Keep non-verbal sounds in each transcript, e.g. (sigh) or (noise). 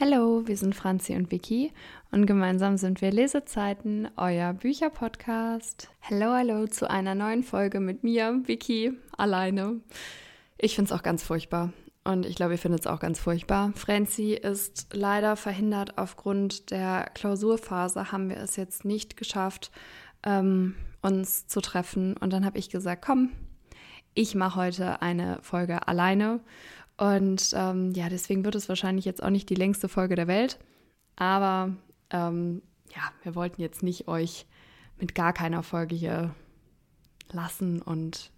Hallo, wir sind Franzi und Vicky und gemeinsam sind wir Lesezeiten, euer Bücherpodcast. Hallo, hallo zu einer neuen Folge mit mir, Vicky, alleine. Ich finde es auch ganz furchtbar und ich glaube, ihr findet es auch ganz furchtbar. Franzi ist leider verhindert aufgrund der Klausurphase, haben wir es jetzt nicht geschafft, ähm, uns zu treffen. Und dann habe ich gesagt, komm, ich mache heute eine Folge alleine und ähm, ja, deswegen wird es wahrscheinlich jetzt auch nicht die längste Folge der Welt. Aber ähm, ja, wir wollten jetzt nicht euch mit gar keiner Folge hier lassen und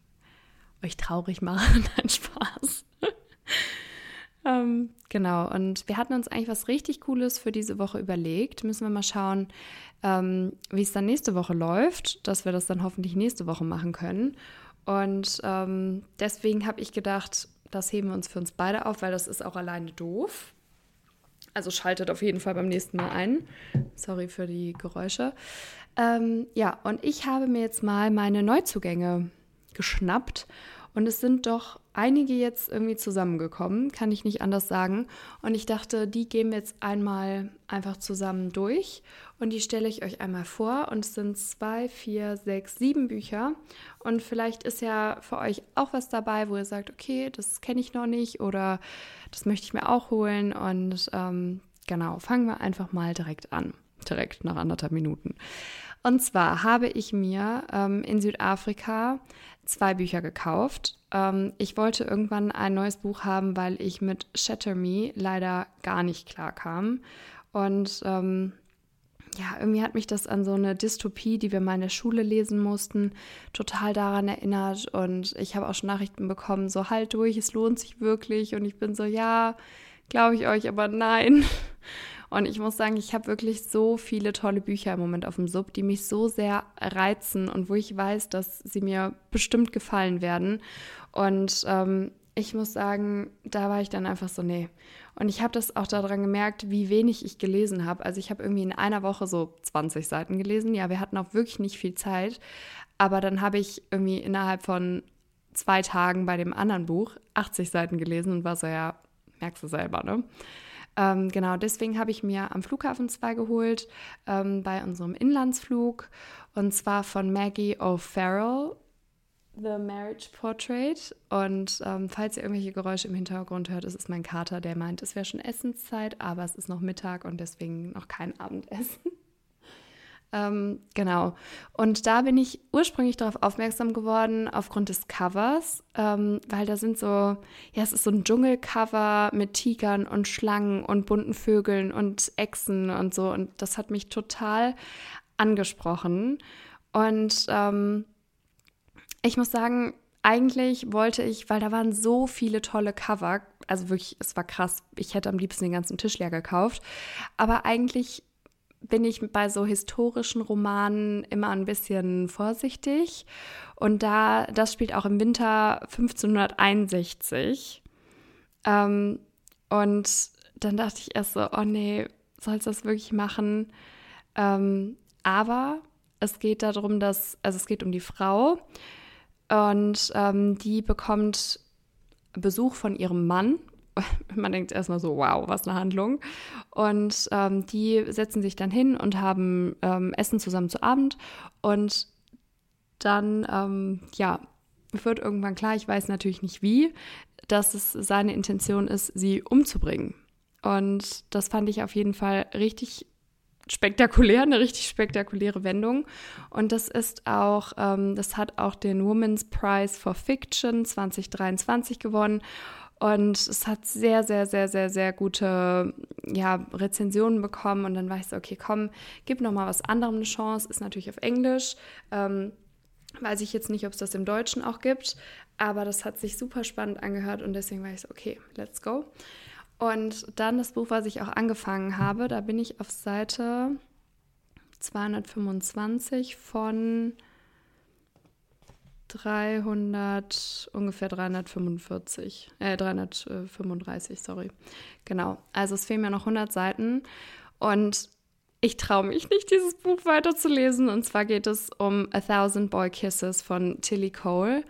euch traurig machen. (laughs) Nein, Spaß. (laughs) ähm, genau, und wir hatten uns eigentlich was richtig Cooles für diese Woche überlegt. Müssen wir mal schauen, ähm, wie es dann nächste Woche läuft, dass wir das dann hoffentlich nächste Woche machen können. Und ähm, deswegen habe ich gedacht, das heben wir uns für uns beide auf, weil das ist auch alleine doof. Also schaltet auf jeden Fall beim nächsten Mal ein. Sorry für die Geräusche. Ähm, ja, und ich habe mir jetzt mal meine Neuzugänge geschnappt und es sind doch einige jetzt irgendwie zusammengekommen, kann ich nicht anders sagen. Und ich dachte, die gehen wir jetzt einmal einfach zusammen durch und die stelle ich euch einmal vor. Und es sind zwei, vier, sechs, sieben Bücher. Und vielleicht ist ja für euch auch was dabei, wo ihr sagt, okay, das kenne ich noch nicht oder das möchte ich mir auch holen. Und ähm, genau, fangen wir einfach mal direkt an. Direkt nach anderthalb Minuten. Und zwar habe ich mir ähm, in Südafrika zwei Bücher gekauft. Ähm, ich wollte irgendwann ein neues Buch haben, weil ich mit Shatter Me leider gar nicht klar kam. Und ähm, ja, irgendwie hat mich das an so eine Dystopie, die wir mal in der Schule lesen mussten, total daran erinnert. Und ich habe auch schon Nachrichten bekommen, so halt durch, es lohnt sich wirklich. Und ich bin so, ja, glaube ich euch, aber nein. Und ich muss sagen, ich habe wirklich so viele tolle Bücher im Moment auf dem Sub, die mich so sehr reizen und wo ich weiß, dass sie mir bestimmt gefallen werden. Und ähm, ich muss sagen, da war ich dann einfach so, nee. Und ich habe das auch daran gemerkt, wie wenig ich gelesen habe. Also ich habe irgendwie in einer Woche so 20 Seiten gelesen. Ja, wir hatten auch wirklich nicht viel Zeit. Aber dann habe ich irgendwie innerhalb von zwei Tagen bei dem anderen Buch 80 Seiten gelesen und war so, ja, merkst du selber, ne? Ähm, genau, deswegen habe ich mir am Flughafen zwei geholt ähm, bei unserem Inlandsflug und zwar von Maggie O'Farrell. The Marriage Portrait. Und ähm, falls ihr irgendwelche Geräusche im Hintergrund hört, ist mein Kater, der meint, es wäre schon Essenszeit, aber es ist noch Mittag und deswegen noch kein Abendessen. Ähm, genau. Und da bin ich ursprünglich darauf aufmerksam geworden, aufgrund des Covers, ähm, weil da sind so, ja, es ist so ein Dschungelcover mit Tigern und Schlangen und bunten Vögeln und Echsen und so. Und das hat mich total angesprochen. Und ähm, ich muss sagen, eigentlich wollte ich, weil da waren so viele tolle Cover, also wirklich, es war krass. Ich hätte am liebsten den ganzen Tisch leer gekauft. Aber eigentlich bin ich bei so historischen Romanen immer ein bisschen vorsichtig. Und da, das spielt auch im Winter 1561. Ähm, und dann dachte ich erst so, oh nee, sollst du das wirklich machen? Ähm, aber es geht darum, dass, also es geht um die Frau und ähm, die bekommt Besuch von ihrem Mann (laughs) man denkt erstmal so, wow, was eine Handlung. Und ähm, die setzen sich dann hin und haben ähm, Essen zusammen zu Abend. Und dann, ähm, ja, wird irgendwann klar, ich weiß natürlich nicht wie, dass es seine Intention ist, sie umzubringen. Und das fand ich auf jeden Fall richtig spektakulär, eine richtig spektakuläre Wendung. Und das ist auch, ähm, das hat auch den Women's Prize for Fiction 2023 gewonnen. Und es hat sehr, sehr, sehr, sehr, sehr gute ja, Rezensionen bekommen. Und dann war ich so, okay, komm, gib noch mal was anderem eine Chance. Ist natürlich auf Englisch. Ähm, weiß ich jetzt nicht, ob es das im Deutschen auch gibt. Aber das hat sich super spannend angehört. Und deswegen war ich so, okay, let's go. Und dann das Buch, was ich auch angefangen habe, da bin ich auf Seite 225 von 300, ungefähr 345, äh, 335, sorry. Genau. Also es fehlen mir noch 100 Seiten und ich traue mich nicht, dieses Buch weiterzulesen. Und zwar geht es um A Thousand Boy Kisses von Tilly Cole.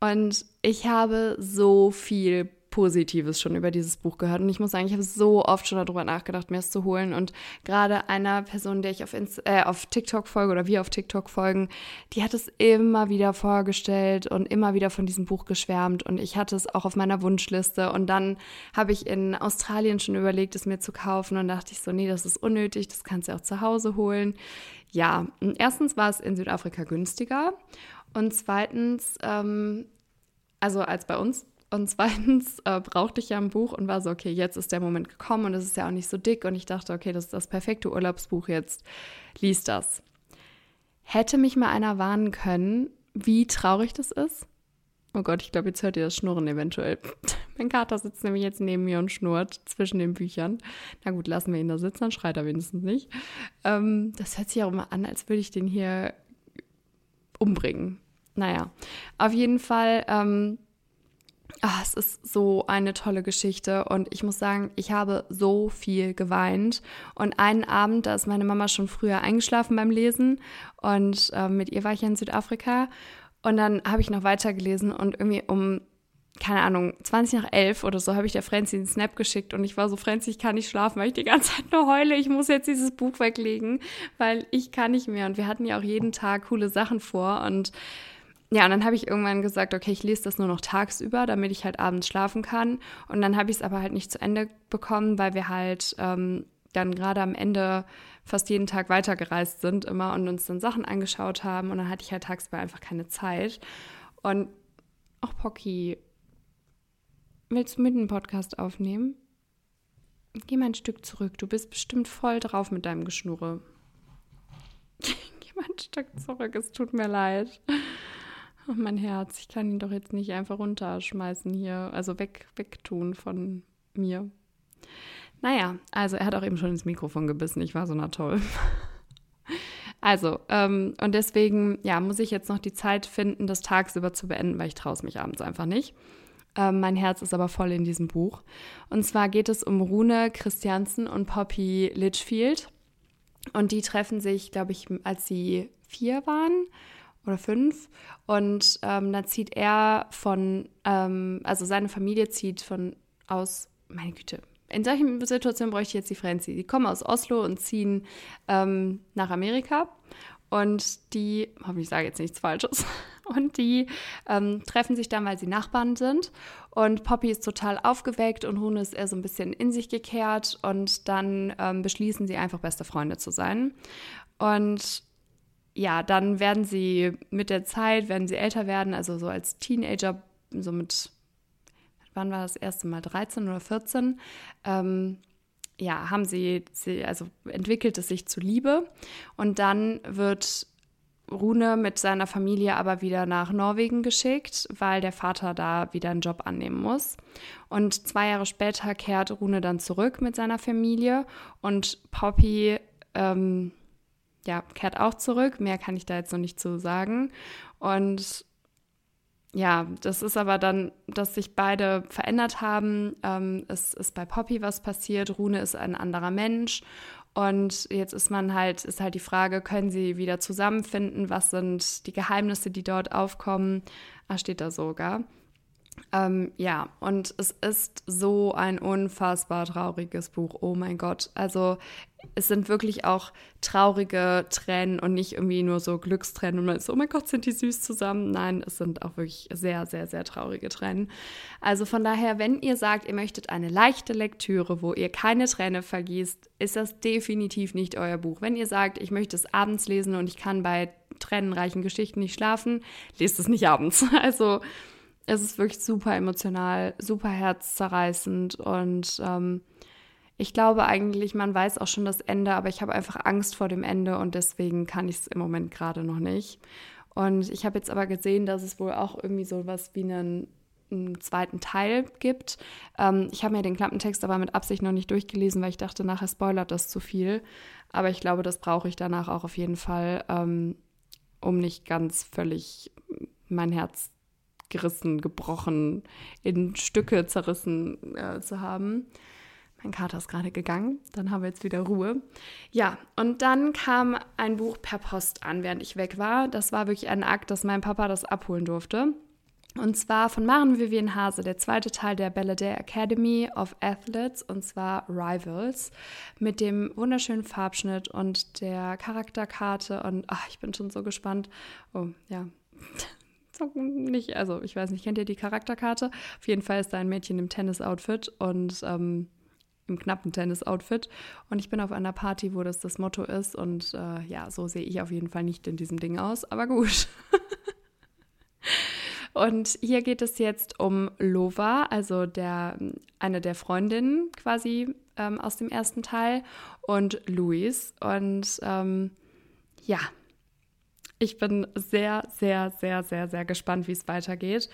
Und ich habe so viel Positives schon über dieses Buch gehört. Und ich muss sagen, ich habe so oft schon darüber nachgedacht, mir es zu holen. Und gerade einer Person, der ich auf, Inst äh, auf TikTok folge oder wir auf TikTok folgen, die hat es immer wieder vorgestellt und immer wieder von diesem Buch geschwärmt. Und ich hatte es auch auf meiner Wunschliste. Und dann habe ich in Australien schon überlegt, es mir zu kaufen. Und dachte ich so, nee, das ist unnötig, das kannst du auch zu Hause holen. Ja, erstens war es in Südafrika günstiger. Und zweitens, ähm, also als bei uns, und zweitens äh, brauchte ich ja ein Buch und war so, okay, jetzt ist der Moment gekommen und es ist ja auch nicht so dick. Und ich dachte, okay, das ist das perfekte Urlaubsbuch jetzt. Lies das. Hätte mich mal einer warnen können, wie traurig das ist? Oh Gott, ich glaube, jetzt hört ihr das Schnurren eventuell. (laughs) mein Kater sitzt nämlich jetzt neben mir und schnurrt zwischen den Büchern. Na gut, lassen wir ihn da sitzen, dann schreit er wenigstens nicht. Ähm, das hört sich auch immer an, als würde ich den hier umbringen. Naja, auf jeden Fall ähm, Ach, es ist so eine tolle Geschichte und ich muss sagen, ich habe so viel geweint. Und einen Abend, da ist meine Mama schon früher eingeschlafen beim Lesen und äh, mit ihr war ich in Südafrika. Und dann habe ich noch weitergelesen und irgendwie um, keine Ahnung, 20 nach 11 oder so habe ich der Franzi einen Snap geschickt und ich war so, Franzi, ich kann nicht schlafen, weil ich die ganze Zeit nur heule. Ich muss jetzt dieses Buch weglegen, weil ich kann nicht mehr. Und wir hatten ja auch jeden Tag coole Sachen vor und ja, und dann habe ich irgendwann gesagt, okay, ich lese das nur noch tagsüber, damit ich halt abends schlafen kann. Und dann habe ich es aber halt nicht zu Ende bekommen, weil wir halt ähm, dann gerade am Ende fast jeden Tag weitergereist sind immer und uns dann Sachen angeschaut haben. Und dann hatte ich halt tagsüber einfach keine Zeit. Und auch Pocky, willst du mit einem Podcast aufnehmen? Geh mal ein Stück zurück. Du bist bestimmt voll drauf mit deinem Geschnurre. (laughs) Geh mal ein Stück zurück, es tut mir leid. Oh, mein Herz, ich kann ihn doch jetzt nicht einfach runterschmeißen hier, also weg, wegtun von mir. Naja, also er hat auch eben schon ins Mikrofon gebissen. Ich war so, na toll. (laughs) Also, ähm, und deswegen, ja, muss ich jetzt noch die Zeit finden, das tagsüber zu beenden, weil ich traue es mich abends einfach nicht. Ähm, mein Herz ist aber voll in diesem Buch. Und zwar geht es um Rune Christiansen und Poppy Litchfield. Und die treffen sich, glaube ich, als sie vier waren oder fünf. Und ähm, dann zieht er von, ähm, also seine Familie zieht von aus, meine Güte, in solchen Situationen bräuchte ich jetzt die Franzi. Die kommen aus Oslo und ziehen ähm, nach Amerika. Und die, hoffentlich sage ich jetzt nichts Falsches, (laughs) und die ähm, treffen sich dann, weil sie Nachbarn sind. Und Poppy ist total aufgeweckt und Rune ist eher so ein bisschen in sich gekehrt. Und dann ähm, beschließen sie einfach beste Freunde zu sein. Und ja, dann werden sie mit der Zeit, werden sie älter werden, also so als Teenager, so mit, wann war das erste Mal, 13 oder 14, ähm, ja, haben sie, sie, also entwickelt es sich zu Liebe und dann wird Rune mit seiner Familie aber wieder nach Norwegen geschickt, weil der Vater da wieder einen Job annehmen muss. Und zwei Jahre später kehrt Rune dann zurück mit seiner Familie und Poppy ähm, ja, kehrt auch zurück. Mehr kann ich da jetzt noch nicht zu sagen. Und ja, das ist aber dann, dass sich beide verändert haben. Ähm, es ist bei Poppy was passiert. Rune ist ein anderer Mensch. Und jetzt ist man halt, ist halt die Frage, können sie wieder zusammenfinden? Was sind die Geheimnisse, die dort aufkommen? Ah, steht da sogar. Ähm, ja, und es ist so ein unfassbar trauriges Buch. Oh mein Gott. Also es sind wirklich auch traurige Tränen und nicht irgendwie nur so Glückstränen und man ist so, oh mein Gott, sind die süß zusammen. Nein, es sind auch wirklich sehr, sehr, sehr traurige Tränen. Also von daher, wenn ihr sagt, ihr möchtet eine leichte Lektüre, wo ihr keine Träne vergießt, ist das definitiv nicht euer Buch. Wenn ihr sagt, ich möchte es abends lesen und ich kann bei tränenreichen Geschichten nicht schlafen, lest es nicht abends. (laughs) Also es ist wirklich super emotional, super herzzerreißend und ähm, ich glaube eigentlich, man weiß auch schon das Ende, aber ich habe einfach Angst vor dem Ende und deswegen kann ich es im Moment gerade noch nicht. Und ich habe jetzt aber gesehen, dass es wohl auch irgendwie so was wie einen, einen zweiten Teil gibt. Ähm, ich habe mir den Klappentext aber mit Absicht noch nicht durchgelesen, weil ich dachte, nachher spoilert das zu viel. Aber ich glaube, das brauche ich danach auch auf jeden Fall, ähm, um nicht ganz völlig mein Herz gerissen, gebrochen, in Stücke zerrissen äh, zu haben. Mein Kater ist gerade gegangen, dann haben wir jetzt wieder Ruhe. Ja, und dann kam ein Buch per Post an, während ich weg war. Das war wirklich ein Akt, dass mein Papa das abholen durfte. Und zwar von Maren Vivian Hase, der zweite Teil der Belladere Academy of Athletes, und zwar Rivals, mit dem wunderschönen Farbschnitt und der Charakterkarte. Und ach, ich bin schon so gespannt. Oh, ja. Nicht, also ich weiß nicht, kennt ihr die Charakterkarte? Auf jeden Fall ist da ein Mädchen im Tennis-Outfit und ähm, im knappen Tennis-Outfit. Und ich bin auf einer Party, wo das das Motto ist. Und äh, ja, so sehe ich auf jeden Fall nicht in diesem Ding aus. Aber gut. (laughs) Und hier geht es jetzt um Lova, also der, eine der Freundinnen quasi ähm, aus dem ersten Teil, und Luis. Und ähm, ja, ich bin sehr, sehr, sehr, sehr, sehr gespannt, wie es weitergeht.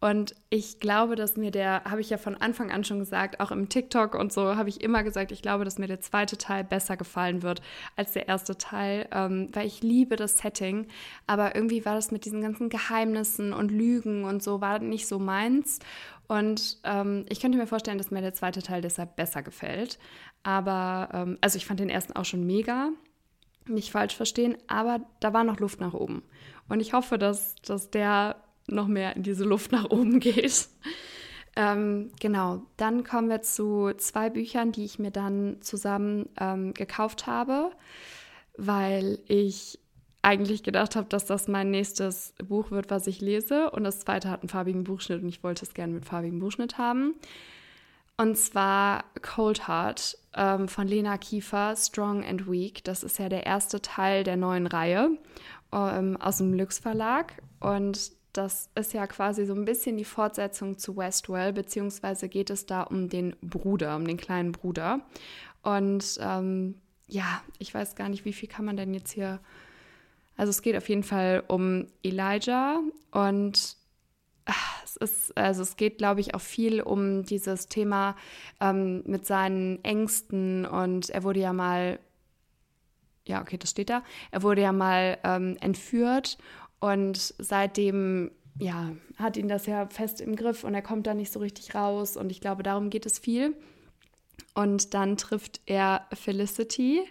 Und ich glaube, dass mir der, habe ich ja von Anfang an schon gesagt, auch im TikTok und so habe ich immer gesagt, ich glaube, dass mir der zweite Teil besser gefallen wird als der erste Teil, ähm, weil ich liebe das Setting. Aber irgendwie war das mit diesen ganzen Geheimnissen und Lügen und so, war nicht so meins. Und ähm, ich könnte mir vorstellen, dass mir der zweite Teil deshalb besser gefällt. Aber, ähm, also ich fand den ersten auch schon mega nicht falsch verstehen, aber da war noch Luft nach oben. Und ich hoffe, dass, dass der noch mehr in diese Luft nach oben (laughs) geht. Ähm, genau, dann kommen wir zu zwei Büchern, die ich mir dann zusammen ähm, gekauft habe, weil ich eigentlich gedacht habe, dass das mein nächstes Buch wird, was ich lese. Und das zweite hat einen farbigen Buchschnitt und ich wollte es gerne mit farbigem Buchschnitt haben. Und zwar Cold Heart ähm, von Lena Kiefer, Strong and Weak. Das ist ja der erste Teil der neuen Reihe ähm, aus dem Lux Verlag. Und das ist ja quasi so ein bisschen die Fortsetzung zu Westwell, beziehungsweise geht es da um den Bruder, um den kleinen Bruder. Und ähm, ja, ich weiß gar nicht, wie viel kann man denn jetzt hier. Also es geht auf jeden Fall um Elijah und es ist, also es geht, glaube ich, auch viel um dieses Thema ähm, mit seinen Ängsten und er wurde ja mal, ja, okay, das steht da, er wurde ja mal ähm, entführt und seitdem, ja, hat ihn das ja fest im Griff und er kommt da nicht so richtig raus und ich glaube, darum geht es viel. Und dann trifft er Felicity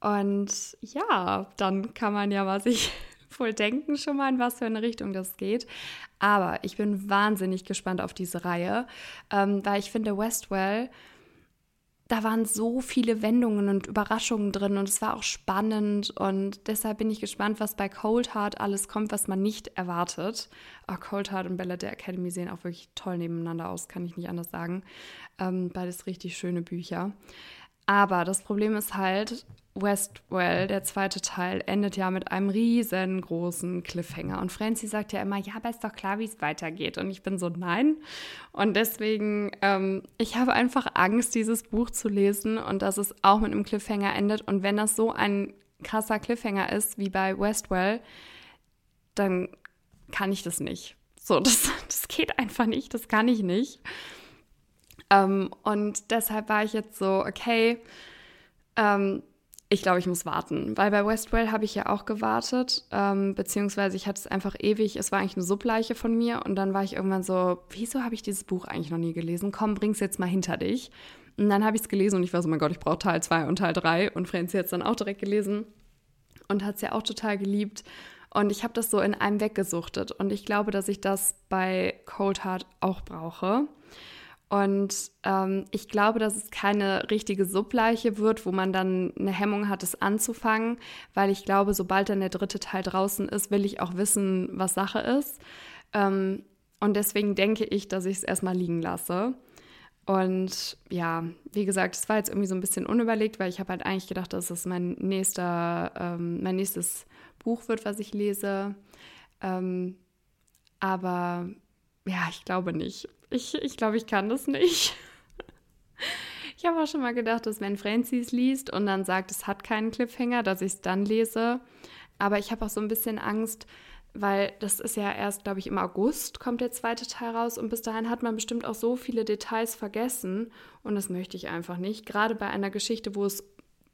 und ja, dann kann man ja mal sich wohl denken schon mal, in was für eine Richtung das geht. Aber ich bin wahnsinnig gespannt auf diese Reihe, ähm, weil ich finde, Westwell, da waren so viele Wendungen und Überraschungen drin und es war auch spannend und deshalb bin ich gespannt, was bei Cold Heart alles kommt, was man nicht erwartet. Oh, Cold Heart und Bella der Academy sehen auch wirklich toll nebeneinander aus, kann ich nicht anders sagen. Ähm, beides richtig schöne Bücher. Aber das Problem ist halt, Westwell, der zweite Teil, endet ja mit einem riesengroßen Cliffhanger. Und Francie sagt ja immer, ja, aber ist doch klar, wie es weitergeht. Und ich bin so, nein. Und deswegen, ähm, ich habe einfach Angst, dieses Buch zu lesen und dass es auch mit einem Cliffhanger endet. Und wenn das so ein krasser Cliffhanger ist wie bei Westwell, dann kann ich das nicht. So, das, (laughs) das geht einfach nicht, das kann ich nicht. Ähm, und deshalb war ich jetzt so, okay, ähm, ich glaube, ich muss warten, weil bei Westwell habe ich ja auch gewartet, ähm, beziehungsweise ich hatte es einfach ewig, es war eigentlich eine Subleiche von mir und dann war ich irgendwann so, wieso habe ich dieses Buch eigentlich noch nie gelesen? Komm, bring's jetzt mal hinter dich. Und dann habe ich es gelesen und ich war so, mein Gott, ich brauche Teil 2 und Teil 3 und Franzi hat es dann auch direkt gelesen und hat es ja auch total geliebt. Und ich habe das so in einem weggesuchtet und ich glaube, dass ich das bei Cold Heart auch brauche. Und ähm, ich glaube, dass es keine richtige Subleiche wird, wo man dann eine Hemmung hat, es anzufangen, weil ich glaube, sobald dann der dritte Teil draußen ist, will ich auch wissen, was Sache ist. Ähm, und deswegen denke ich, dass ich es erstmal liegen lasse. Und ja, wie gesagt, es war jetzt irgendwie so ein bisschen unüberlegt, weil ich habe halt eigentlich gedacht, dass es mein nächster, ähm, mein nächstes Buch wird, was ich lese. Ähm, aber ja, ich glaube nicht. Ich, ich glaube, ich kann das nicht. Ich habe auch schon mal gedacht, dass wenn Francie es liest und dann sagt, es hat keinen Cliffhanger, dass ich es dann lese. Aber ich habe auch so ein bisschen Angst, weil das ist ja erst, glaube ich, im August kommt der zweite Teil raus und bis dahin hat man bestimmt auch so viele Details vergessen und das möchte ich einfach nicht. Gerade bei einer Geschichte, wo es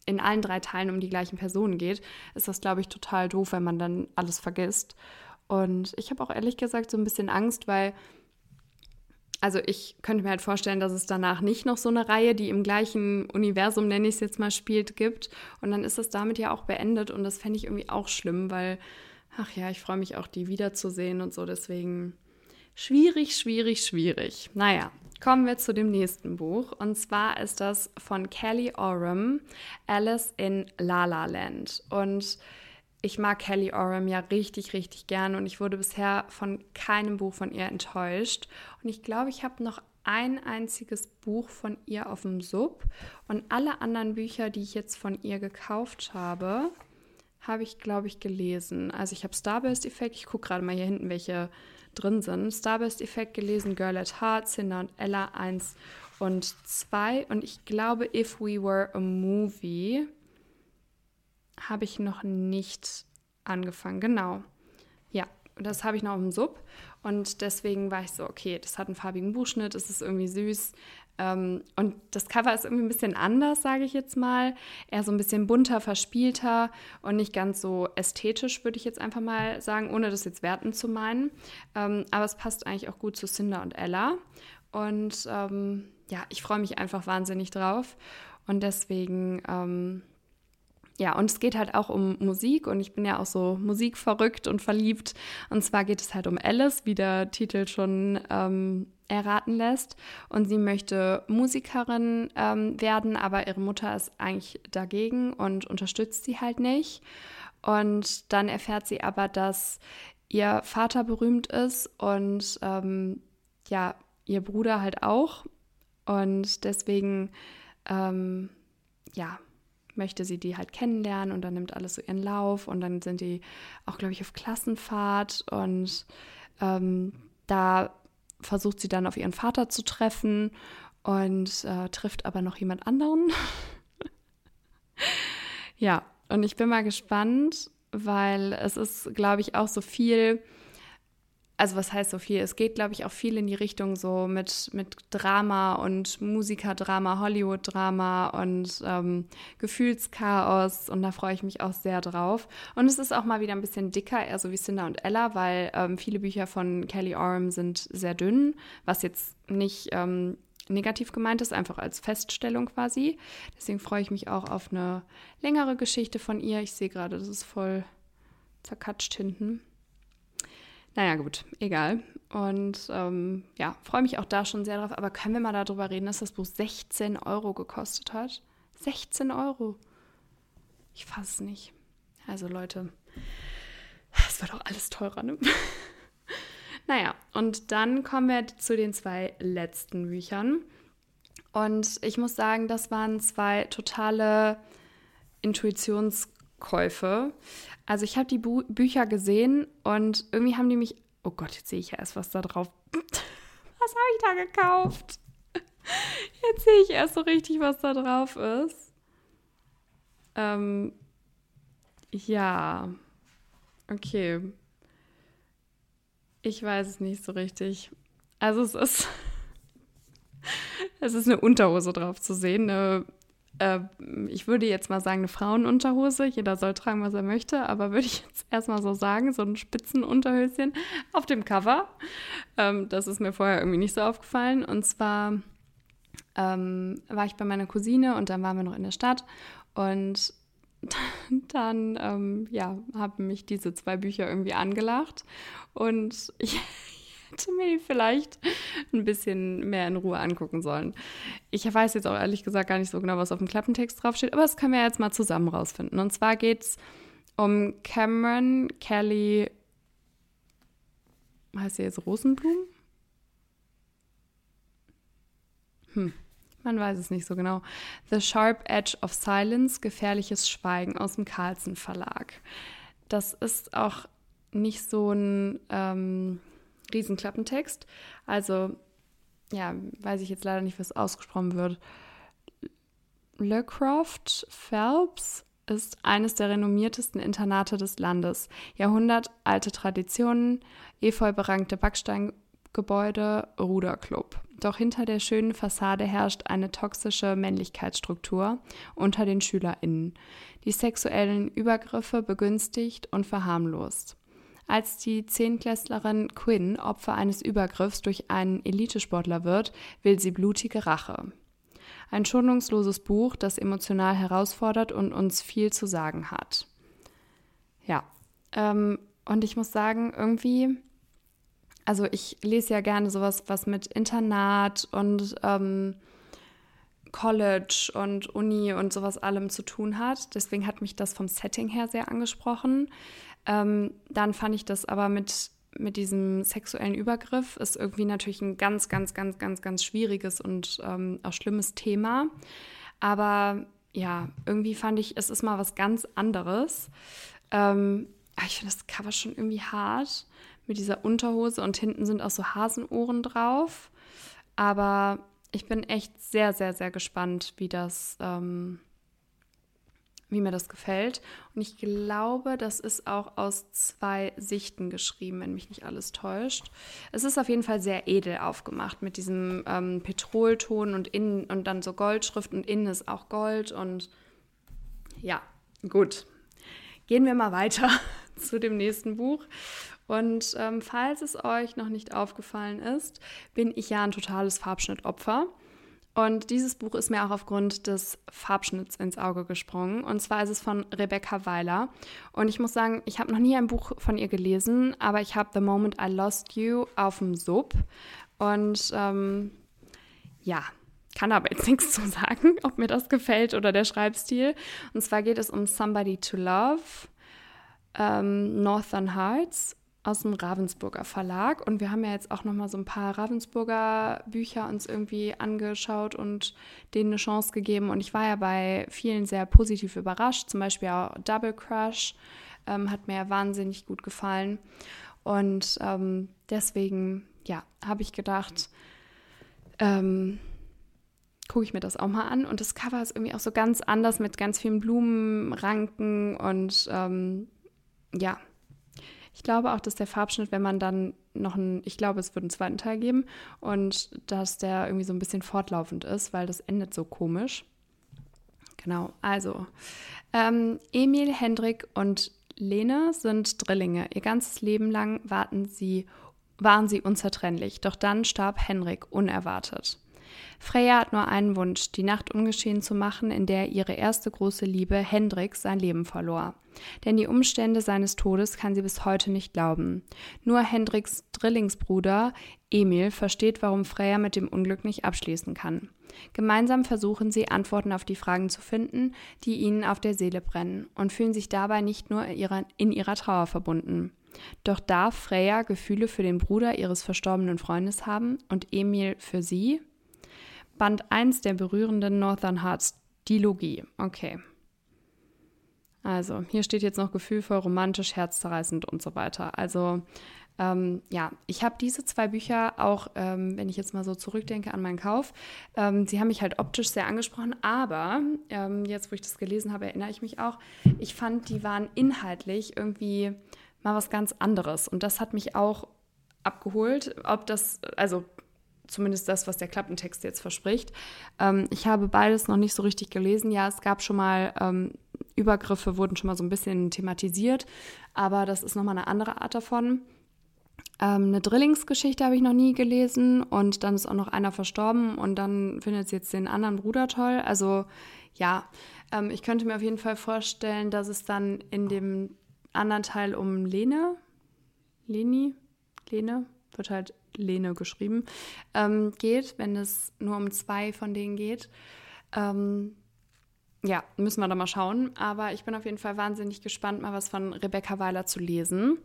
in allen drei Teilen um die gleichen Personen geht, ist das, glaube ich, total doof, wenn man dann alles vergisst. Und ich habe auch ehrlich gesagt so ein bisschen Angst, weil also ich könnte mir halt vorstellen, dass es danach nicht noch so eine Reihe, die im gleichen Universum, nenne ich es jetzt mal, spielt, gibt. Und dann ist es damit ja auch beendet. Und das fände ich irgendwie auch schlimm, weil, ach ja, ich freue mich auch, die wiederzusehen und so. Deswegen Schwierig, schwierig, schwierig. Naja, kommen wir zu dem nächsten Buch. Und zwar ist das von Kelly Oram, Alice in La La Land. Und ich mag Kelly Oram ja richtig, richtig gern und ich wurde bisher von keinem Buch von ihr enttäuscht. Und ich glaube, ich habe noch ein einziges Buch von ihr auf dem Sub und alle anderen Bücher, die ich jetzt von ihr gekauft habe, habe ich, glaube ich, gelesen. Also ich habe Starburst-Effekt, ich gucke gerade mal hier hinten, welche drin sind. Starburst-Effekt gelesen, Girl at Heart, Cinder und Ella 1 und 2. Und ich glaube, If We Were a Movie habe ich noch nicht angefangen. Genau. Ja, das habe ich noch auf dem Sub. Und deswegen war ich so, okay, das hat einen farbigen Buchschnitt, es ist irgendwie süß. Ähm, und das Cover ist irgendwie ein bisschen anders, sage ich jetzt mal. Eher so ein bisschen bunter, verspielter und nicht ganz so ästhetisch, würde ich jetzt einfach mal sagen, ohne das jetzt werten zu meinen. Ähm, aber es passt eigentlich auch gut zu Cinder und Ella. Und ähm, ja, ich freue mich einfach wahnsinnig drauf. Und deswegen ähm, ja, und es geht halt auch um Musik und ich bin ja auch so musikverrückt und verliebt. Und zwar geht es halt um Alice, wie der Titel schon ähm, erraten lässt. Und sie möchte Musikerin ähm, werden, aber ihre Mutter ist eigentlich dagegen und unterstützt sie halt nicht. Und dann erfährt sie aber, dass ihr Vater berühmt ist und ähm, ja, ihr Bruder halt auch. Und deswegen, ähm, ja, möchte sie die halt kennenlernen und dann nimmt alles so ihren Lauf und dann sind die auch, glaube ich, auf Klassenfahrt und ähm, da versucht sie dann auf ihren Vater zu treffen und äh, trifft aber noch jemand anderen. (laughs) ja, und ich bin mal gespannt, weil es ist, glaube ich, auch so viel also was heißt so viel? Es geht, glaube ich, auch viel in die Richtung so mit, mit Drama und Musikerdrama, Hollywood-Drama und ähm, Gefühlschaos und da freue ich mich auch sehr drauf. Und es ist auch mal wieder ein bisschen dicker, eher so wie Cinder und Ella, weil ähm, viele Bücher von Kelly Oram sind sehr dünn, was jetzt nicht ähm, negativ gemeint ist, einfach als Feststellung quasi. Deswegen freue ich mich auch auf eine längere Geschichte von ihr. Ich sehe gerade, das ist voll zerkatscht hinten. Naja, gut, egal. Und ähm, ja, freue mich auch da schon sehr drauf. Aber können wir mal darüber reden, dass das Buch 16 Euro gekostet hat? 16 Euro. Ich fasse es nicht. Also Leute, es wird auch alles teurer, ne? (laughs) naja, und dann kommen wir zu den zwei letzten Büchern. Und ich muss sagen, das waren zwei totale Intuitionskäufe. Also ich habe die Bu Bücher gesehen und irgendwie haben die mich. Oh Gott, jetzt sehe ich ja erst was da drauf. (laughs) Was habe ich da gekauft? Jetzt sehe ich erst so richtig, was da drauf ist. Ähm, ja. Okay. Ich weiß es nicht so richtig. Also es ist. (laughs) es ist eine Unterhose drauf zu sehen, eine äh, ich würde jetzt mal sagen, eine Frauenunterhose. Jeder soll tragen, was er möchte, aber würde ich jetzt erstmal so sagen, so ein Spitzenunterhöschen auf dem Cover. Ähm, das ist mir vorher irgendwie nicht so aufgefallen. Und zwar ähm, war ich bei meiner Cousine und dann waren wir noch in der Stadt und (laughs) dann ähm, ja, haben mich diese zwei Bücher irgendwie angelacht und (laughs) ich, (laughs) hätte mir die vielleicht ein bisschen mehr in Ruhe angucken sollen. Ich weiß jetzt auch ehrlich gesagt gar nicht so genau, was auf dem Klappentext draufsteht, aber das können wir jetzt mal zusammen rausfinden. Und zwar geht es um Cameron Kelly. Heißt sie jetzt Rosenblum? Hm, man weiß es nicht so genau. The Sharp Edge of Silence, gefährliches Schweigen aus dem Carlsen Verlag. Das ist auch nicht so ein ähm, Riesenklappentext. Also, ja, weiß ich jetzt leider nicht, was ausgesprochen wird. Lecroft Phelps ist eines der renommiertesten Internate des Landes. Jahrhundertalte Traditionen, efeu berankte Backsteingebäude, Ruderclub. Doch hinter der schönen Fassade herrscht eine toxische Männlichkeitsstruktur unter den SchülerInnen, die sexuellen Übergriffe begünstigt und verharmlost. Als die Zehnklässlerin Quinn Opfer eines Übergriffs durch einen Elitesportler wird, will sie blutige Rache. Ein schonungsloses Buch, das emotional herausfordert und uns viel zu sagen hat. Ja, ähm, und ich muss sagen, irgendwie also ich lese ja gerne sowas, was mit Internat und ähm, College und Uni und sowas allem zu tun hat. Deswegen hat mich das vom Setting her sehr angesprochen. Ähm, dann fand ich das aber mit, mit diesem sexuellen Übergriff ist irgendwie natürlich ein ganz, ganz, ganz, ganz, ganz schwieriges und ähm, auch schlimmes Thema. Aber ja, irgendwie fand ich, es ist mal was ganz anderes. Ähm, ich finde das Cover schon irgendwie hart mit dieser Unterhose und hinten sind auch so Hasenohren drauf. Aber ich bin echt sehr, sehr, sehr gespannt, wie das, ähm, wie mir das gefällt. Und ich glaube, das ist auch aus zwei Sichten geschrieben, wenn mich nicht alles täuscht. Es ist auf jeden Fall sehr edel aufgemacht mit diesem ähm, Petrolton und innen und dann so Goldschrift und innen ist auch Gold und ja, gut. Gehen wir mal weiter (laughs) zu dem nächsten Buch. Und ähm, falls es euch noch nicht aufgefallen ist, bin ich ja ein totales Farbschnittopfer. Und dieses Buch ist mir auch aufgrund des Farbschnitts ins Auge gesprungen. Und zwar ist es von Rebecca Weiler. Und ich muss sagen, ich habe noch nie ein Buch von ihr gelesen, aber ich habe The Moment I Lost You auf dem Sub. Und ähm, ja, kann aber jetzt (laughs) nichts zu sagen, ob mir das gefällt oder der Schreibstil. Und zwar geht es um Somebody to Love, ähm, Northern Hearts aus dem Ravensburger Verlag. Und wir haben ja jetzt auch noch mal so ein paar Ravensburger Bücher uns irgendwie angeschaut und denen eine Chance gegeben. Und ich war ja bei vielen sehr positiv überrascht. Zum Beispiel auch Double Crush ähm, hat mir ja wahnsinnig gut gefallen. Und ähm, deswegen, ja, habe ich gedacht, ähm, gucke ich mir das auch mal an. Und das Cover ist irgendwie auch so ganz anders mit ganz vielen Blumenranken und ähm, ja, ich glaube auch, dass der Farbschnitt, wenn man dann noch einen, ich glaube, es wird einen zweiten Teil geben und dass der irgendwie so ein bisschen fortlaufend ist, weil das endet so komisch. Genau, also ähm, Emil, Hendrik und Lene sind Drillinge. Ihr ganzes Leben lang warten sie, waren sie unzertrennlich, doch dann starb Henrik unerwartet. Freya hat nur einen Wunsch, die Nacht ungeschehen zu machen, in der ihre erste große Liebe Hendrik sein Leben verlor. Denn die Umstände seines Todes kann sie bis heute nicht glauben. Nur Hendriks Drillingsbruder Emil versteht, warum Freya mit dem Unglück nicht abschließen kann. Gemeinsam versuchen sie, Antworten auf die Fragen zu finden, die ihnen auf der Seele brennen, und fühlen sich dabei nicht nur in ihrer Trauer verbunden. Doch darf Freya Gefühle für den Bruder ihres verstorbenen Freundes haben und Emil für sie? Band 1 der berührenden Northern Hearts Dilogie. Okay. Also, hier steht jetzt noch gefühlvoll, romantisch, herzzerreißend und so weiter. Also, ähm, ja, ich habe diese zwei Bücher auch, ähm, wenn ich jetzt mal so zurückdenke an meinen Kauf, ähm, sie haben mich halt optisch sehr angesprochen, aber ähm, jetzt, wo ich das gelesen habe, erinnere ich mich auch, ich fand, die waren inhaltlich irgendwie mal was ganz anderes und das hat mich auch abgeholt, ob das, also zumindest das, was der Klappentext jetzt verspricht. Ähm, ich habe beides noch nicht so richtig gelesen. Ja, es gab schon mal ähm, Übergriffe, wurden schon mal so ein bisschen thematisiert, aber das ist nochmal eine andere Art davon. Ähm, eine Drillingsgeschichte habe ich noch nie gelesen und dann ist auch noch einer verstorben und dann findet sie jetzt den anderen Bruder toll. Also ja, ähm, ich könnte mir auf jeden Fall vorstellen, dass es dann in dem anderen Teil um Lene, Leni, Lene, wird halt Lene geschrieben, ähm, geht, wenn es nur um zwei von denen geht. Ähm, ja, müssen wir da mal schauen. Aber ich bin auf jeden Fall wahnsinnig gespannt, mal was von Rebecca Weiler zu lesen.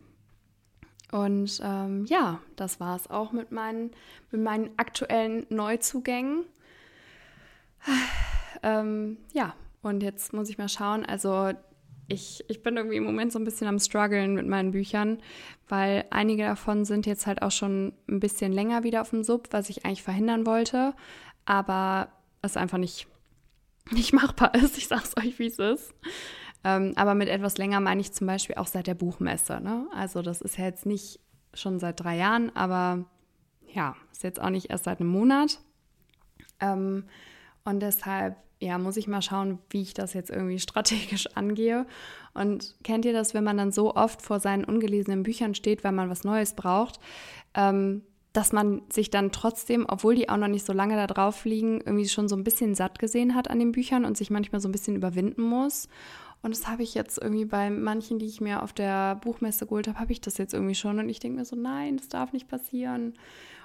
Und ähm, ja, das war es auch mit meinen, mit meinen aktuellen Neuzugängen. (sighs) Ähm, ja, und jetzt muss ich mal schauen. Also ich, ich bin irgendwie im Moment so ein bisschen am struggeln mit meinen Büchern, weil einige davon sind jetzt halt auch schon ein bisschen länger wieder auf dem Sub, was ich eigentlich verhindern wollte, aber es einfach nicht, nicht machbar ist. Ich sag's euch, wie es ist. Ähm, aber mit etwas länger meine ich zum Beispiel auch seit der Buchmesse. Ne? Also das ist ja jetzt nicht schon seit drei Jahren, aber ja, ist jetzt auch nicht erst seit einem Monat. Ähm, und deshalb ja, muss ich mal schauen, wie ich das jetzt irgendwie (laughs) strategisch angehe. Und kennt ihr das, wenn man dann so oft vor seinen ungelesenen Büchern steht, weil man was Neues braucht, ähm, dass man sich dann trotzdem, obwohl die auch noch nicht so lange da drauf liegen, irgendwie schon so ein bisschen satt gesehen hat an den Büchern und sich manchmal so ein bisschen überwinden muss. Und das habe ich jetzt irgendwie bei manchen, die ich mir auf der Buchmesse geholt habe, habe ich das jetzt irgendwie schon. Und ich denke mir so, nein, das darf nicht passieren.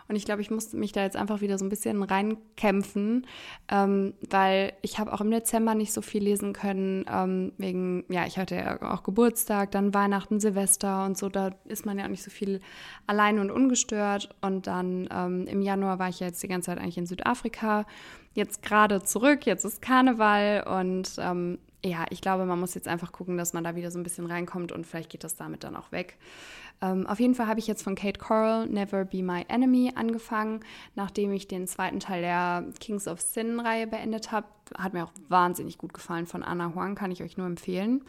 Und ich glaube, ich muss mich da jetzt einfach wieder so ein bisschen reinkämpfen, ähm, weil ich habe auch im Dezember nicht so viel lesen können, ähm, wegen, ja, ich hatte ja auch Geburtstag, dann Weihnachten, Silvester und so, da ist man ja auch nicht so viel allein und ungestört. Und dann ähm, im Januar war ich ja jetzt die ganze Zeit eigentlich in Südafrika, jetzt gerade zurück, jetzt ist Karneval und ähm, ja, ich glaube, man muss jetzt einfach gucken, dass man da wieder so ein bisschen reinkommt und vielleicht geht das damit dann auch weg. Ähm, auf jeden Fall habe ich jetzt von Kate Coral Never Be My Enemy angefangen, nachdem ich den zweiten Teil der Kings of Sin-Reihe beendet habe. Hat mir auch wahnsinnig gut gefallen von Anna Huang, kann ich euch nur empfehlen.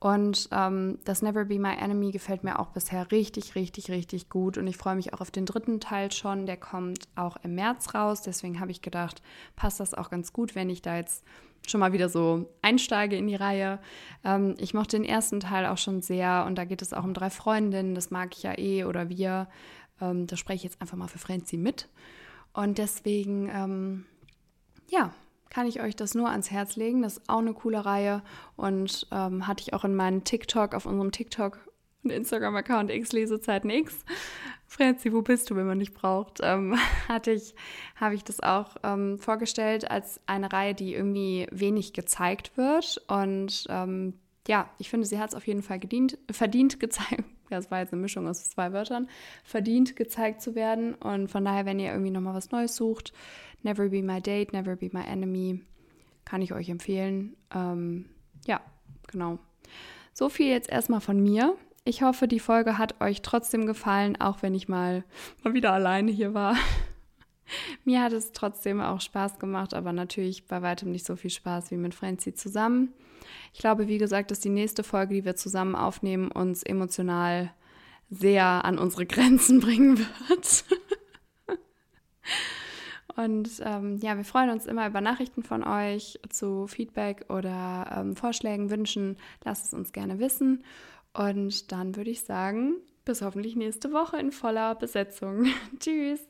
Und ähm, das Never Be My Enemy gefällt mir auch bisher richtig, richtig, richtig gut. Und ich freue mich auch auf den dritten Teil schon. Der kommt auch im März raus. Deswegen habe ich gedacht, passt das auch ganz gut, wenn ich da jetzt schon mal wieder so einsteige in die Reihe. Ähm, ich mochte den ersten Teil auch schon sehr und da geht es auch um drei Freundinnen, das mag ich ja eh oder wir. Ähm, da spreche ich jetzt einfach mal für Franzi mit. Und deswegen, ähm, ja, kann ich euch das nur ans Herz legen. Das ist auch eine coole Reihe und ähm, hatte ich auch in meinem TikTok, auf unserem TikTok und Instagram-Account X Lesezeiten X Franzi, wo bist du, wenn man dich braucht? Ähm, (laughs) hatte ich, habe ich das auch ähm, vorgestellt als eine Reihe, die irgendwie wenig gezeigt wird. Und ähm, ja, ich finde, sie hat es auf jeden Fall gedient, verdient gezeigt. (laughs) Ja, das war jetzt eine Mischung aus zwei Wörtern. Verdient gezeigt zu werden. Und von daher, wenn ihr irgendwie nochmal was Neues sucht, Never Be My Date, Never Be My Enemy, kann ich euch empfehlen. Ähm, ja, genau. So viel jetzt erstmal von mir. Ich hoffe, die Folge hat euch trotzdem gefallen, auch wenn ich mal, mal wieder alleine hier war. (laughs) Mir hat es trotzdem auch Spaß gemacht, aber natürlich bei weitem nicht so viel Spaß wie mit Franzi zusammen. Ich glaube, wie gesagt, dass die nächste Folge, die wir zusammen aufnehmen, uns emotional sehr an unsere Grenzen (laughs) bringen wird. Und ähm, ja, wir freuen uns immer über Nachrichten von euch zu Feedback oder ähm, Vorschlägen, Wünschen. Lasst es uns gerne wissen. Und dann würde ich sagen, bis hoffentlich nächste Woche in voller Besetzung. (laughs) Tschüss.